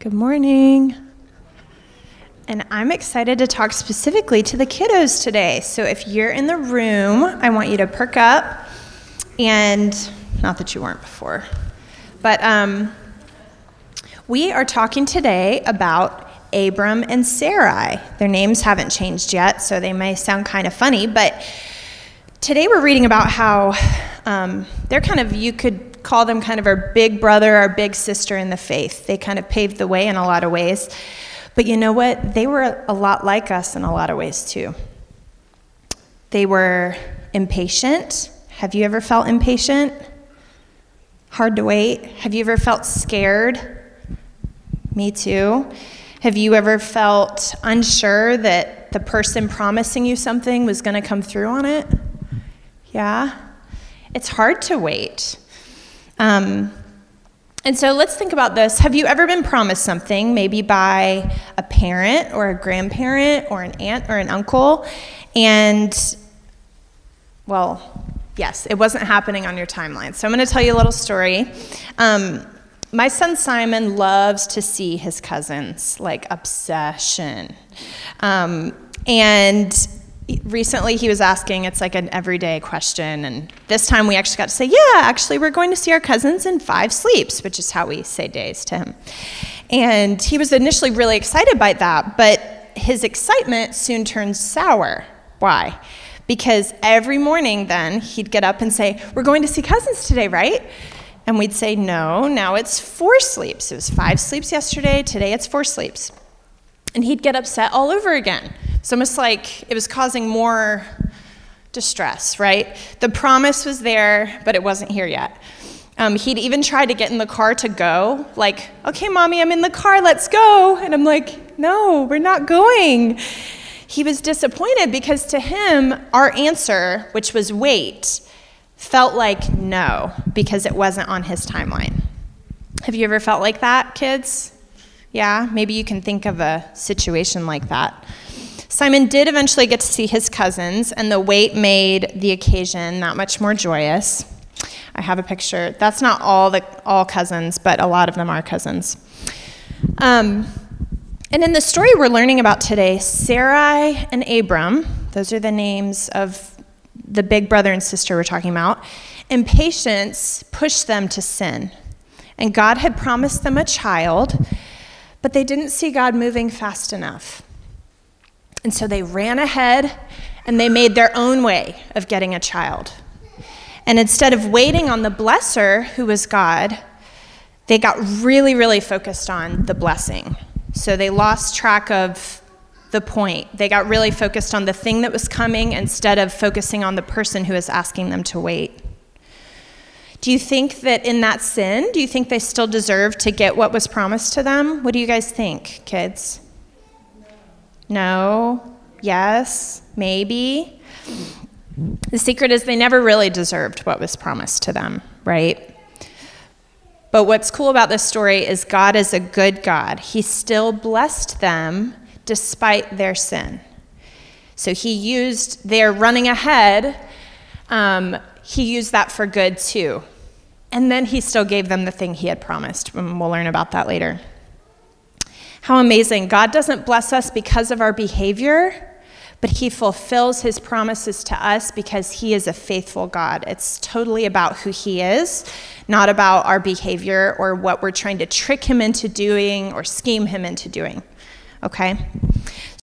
Good morning. And I'm excited to talk specifically to the kiddos today. So if you're in the room, I want you to perk up. And not that you weren't before, but um, we are talking today about Abram and Sarai. Their names haven't changed yet, so they may sound kind of funny, but today we're reading about how um, they're kind of, you could call them kind of our big brother, our big sister in the faith. They kind of paved the way in a lot of ways. But you know what? They were a lot like us in a lot of ways too. They were impatient. Have you ever felt impatient? Hard to wait? Have you ever felt scared? Me too. Have you ever felt unsure that the person promising you something was going to come through on it? Yeah? It's hard to wait. Um, and so let's think about this. Have you ever been promised something, maybe by a parent or a grandparent or an aunt or an uncle? And, well, yes, it wasn't happening on your timeline. So I'm going to tell you a little story. Um, my son Simon loves to see his cousins, like obsession. Um, and recently he was asking it's like an everyday question and this time we actually got to say yeah actually we're going to see our cousins in five sleeps which is how we say days to him. And he was initially really excited by that but his excitement soon turned sour. Why? Because every morning then he'd get up and say we're going to see cousins today right? And we'd say no now it's four sleeps. It was five sleeps yesterday. Today it's four sleeps. And he'd get upset all over again it's almost like it was causing more distress, right? The promise was there, but it wasn't here yet. Um, he'd even tried to get in the car to go, like, okay, mommy, I'm in the car, let's go. And I'm like, no, we're not going. He was disappointed because to him, our answer, which was wait, felt like no, because it wasn't on his timeline. Have you ever felt like that, kids? Yeah, maybe you can think of a situation like that. Simon did eventually get to see his cousins, and the wait made the occasion that much more joyous. I have a picture. That's not all the all cousins, but a lot of them are cousins. Um, and in the story we're learning about today, Sarai and Abram, those are the names of the big brother and sister we're talking about, impatience pushed them to sin. And God had promised them a child, but they didn't see God moving fast enough. And so they ran ahead and they made their own way of getting a child. And instead of waiting on the blesser, who was God, they got really, really focused on the blessing. So they lost track of the point. They got really focused on the thing that was coming instead of focusing on the person who was asking them to wait. Do you think that in that sin, do you think they still deserve to get what was promised to them? What do you guys think, kids? No, yes, maybe. The secret is they never really deserved what was promised to them, right? But what's cool about this story is God is a good God. He still blessed them despite their sin. So he used their running ahead, um, he used that for good too. And then he still gave them the thing he had promised. And we'll learn about that later. How amazing. God doesn't bless us because of our behavior, but He fulfills His promises to us because He is a faithful God. It's totally about who He is, not about our behavior or what we're trying to trick Him into doing or scheme Him into doing. Okay?